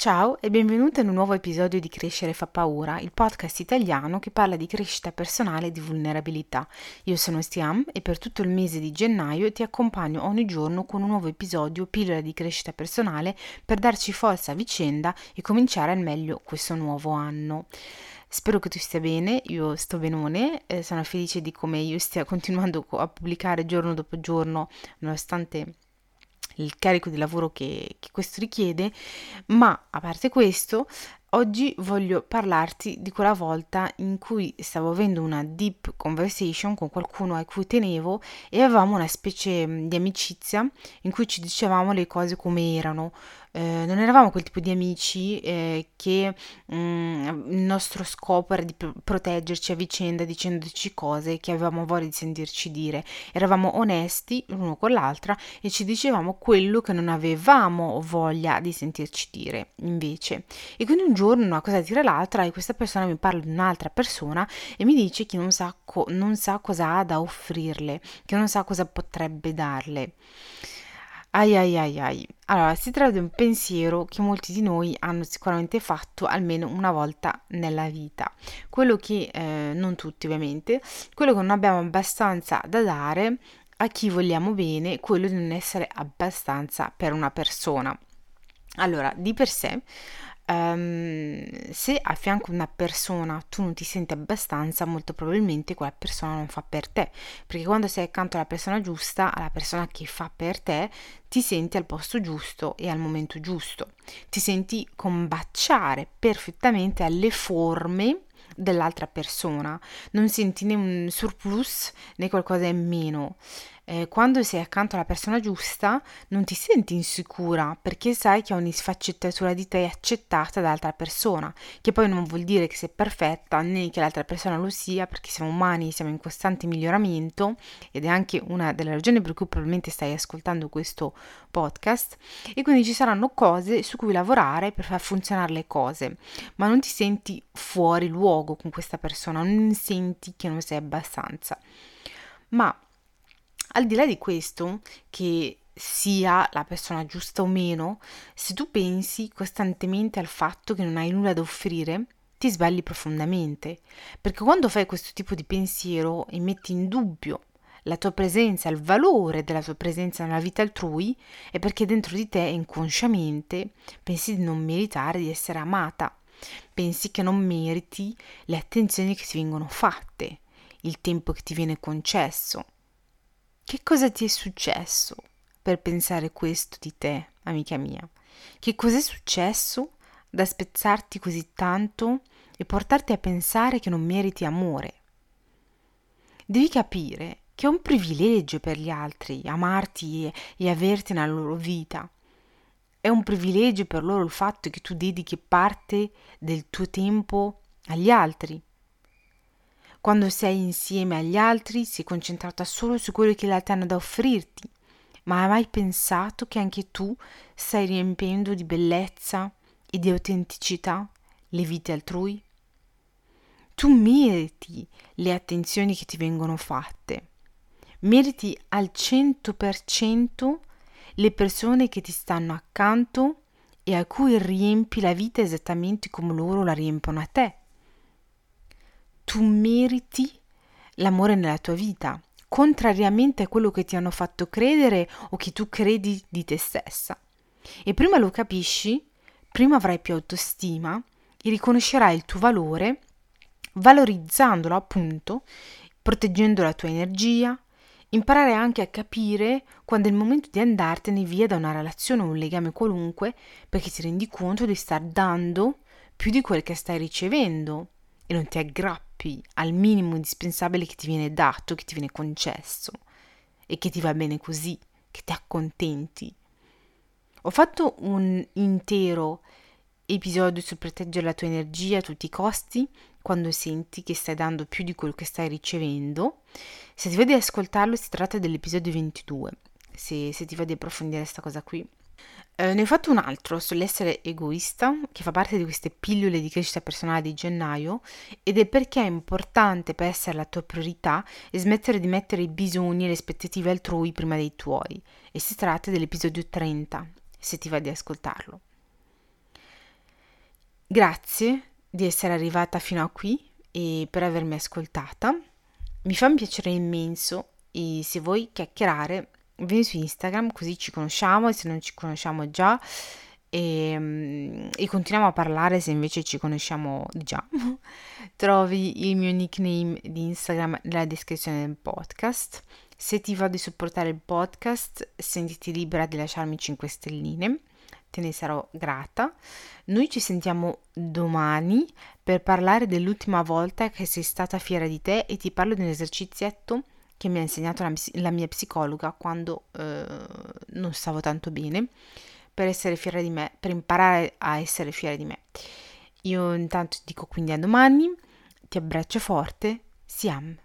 Ciao e benvenuta in un nuovo episodio di Crescere fa paura, il podcast italiano che parla di crescita personale e di vulnerabilità. Io sono Stiam e per tutto il mese di gennaio ti accompagno ogni giorno con un nuovo episodio pillola di crescita personale per darci forza a vicenda e cominciare al meglio questo nuovo anno. Spero che tu stia bene, io sto benone, eh, sono felice di come io stia continuando a pubblicare giorno dopo giorno, nonostante il carico di lavoro che, che questo richiede, ma a parte questo, oggi voglio parlarti di quella volta in cui stavo avendo una deep conversation con qualcuno a cui tenevo e avevamo una specie di amicizia in cui ci dicevamo le cose come erano, eh, non eravamo quel tipo di amici eh, che mh, mm, il nostro scopo era di proteggerci a vicenda dicendoci cose che avevamo voglia di sentirci dire. Eravamo onesti l'uno con l'altra e ci dicevamo quello che non avevamo voglia di sentirci dire invece. E quindi un giorno una cosa tira l'altra e questa persona mi parla di un'altra persona e mi dice che non sa, co- non sa cosa ha da offrirle, che non sa cosa potrebbe darle. Ai ai ai ai. Allora, si tratta di un pensiero che molti di noi hanno sicuramente fatto almeno una volta nella vita. Quello che, eh, non tutti ovviamente, quello che non abbiamo abbastanza da dare a chi vogliamo bene, quello di non essere abbastanza per una persona. Allora, di per sé um, se a fianco una persona tu non ti senti abbastanza, molto probabilmente quella persona non fa per te, perché quando sei accanto alla persona giusta, alla persona che fa per te, ti senti al posto giusto e al momento giusto, ti senti combaciare perfettamente alle forme dell'altra persona, non senti né un surplus né qualcosa in meno. Eh, quando sei accanto alla persona giusta non ti senti insicura perché sai che ogni sfaccettatura di te è accettata dall'altra persona, che poi non vuol dire che sei perfetta né che l'altra persona lo sia perché siamo umani, siamo in costante miglioramento ed è anche una delle ragioni per cui probabilmente stai ascoltando questo podcast e quindi ci saranno cose su cui lavorare per far funzionare le cose, ma non ti senti fuori luogo con questa persona, non senti che non sei abbastanza. Ma al di là di questo, che sia la persona giusta o meno, se tu pensi costantemente al fatto che non hai nulla da offrire, ti sbagli profondamente, perché quando fai questo tipo di pensiero e metti in dubbio la tua presenza, il valore della tua presenza nella vita altrui, è perché dentro di te inconsciamente pensi di non meritare di essere amata, pensi che non meriti le attenzioni che ti vengono fatte, il tempo che ti viene concesso, che cosa ti è successo per pensare questo di te, amica mia? Che cos'è successo da spezzarti così tanto e portarti a pensare che non meriti amore? Devi capire che è un privilegio per gli altri amarti e, e averti nella loro vita. È un privilegio per loro il fatto che tu dedichi parte del tuo tempo agli altri, quando sei insieme agli altri sei concentrata solo su quello che gli altri hanno da offrirti, ma hai mai pensato che anche tu stai riempiendo di bellezza e di autenticità le vite altrui? Tu meriti le attenzioni che ti vengono fatte, meriti al 100% le persone che ti stanno accanto e a cui riempi la vita esattamente come loro la riempono a te tu meriti l'amore nella tua vita, contrariamente a quello che ti hanno fatto credere o che tu credi di te stessa. E prima lo capisci, prima avrai più autostima e riconoscerai il tuo valore, valorizzandolo appunto, proteggendo la tua energia, imparare anche a capire quando è il momento di andartene via da una relazione o un legame qualunque, perché ti rendi conto di star dando più di quel che stai ricevendo e non ti aggrappi al minimo indispensabile che ti viene dato, che ti viene concesso e che ti va bene così, che ti accontenti. Ho fatto un intero episodio sul proteggere la tua energia a tutti i costi quando senti che stai dando più di quello che stai ricevendo. Se ti va di ascoltarlo si tratta dell'episodio 22. Se, se ti va di approfondire questa cosa qui, eh, ne ho fatto un altro sull'essere egoista, che fa parte di queste pillole di crescita personale di gennaio, ed è perché è importante per essere la tua priorità e smettere di mettere i bisogni e le aspettative altrui prima dei tuoi. E si tratta dell'episodio 30, se ti va di ascoltarlo. Grazie di essere arrivata fino a qui e per avermi ascoltata. Mi fa un piacere immenso e se vuoi chiacchierare vieni su Instagram così ci conosciamo e se non ci conosciamo già e, mm, e, continuiamo a parlare se invece ci conosciamo già. Trovi il mio nickname di Instagram nella descrizione del podcast. Se ti va di supportare il podcast, sentiti libera di lasciarmi 5 stelline, te ne sarò grata. Noi ci sentiamo domani per parlare dell'ultima volta che sei stata fiera di te e ti parlo di un esercizietto che mi ha insegnato la, la mia psicologa quando eh, non stavo tanto bene per essere fiera di me, per imparare a essere fiera di me. Io intanto dico quindi a domani, ti abbraccio forte, siam.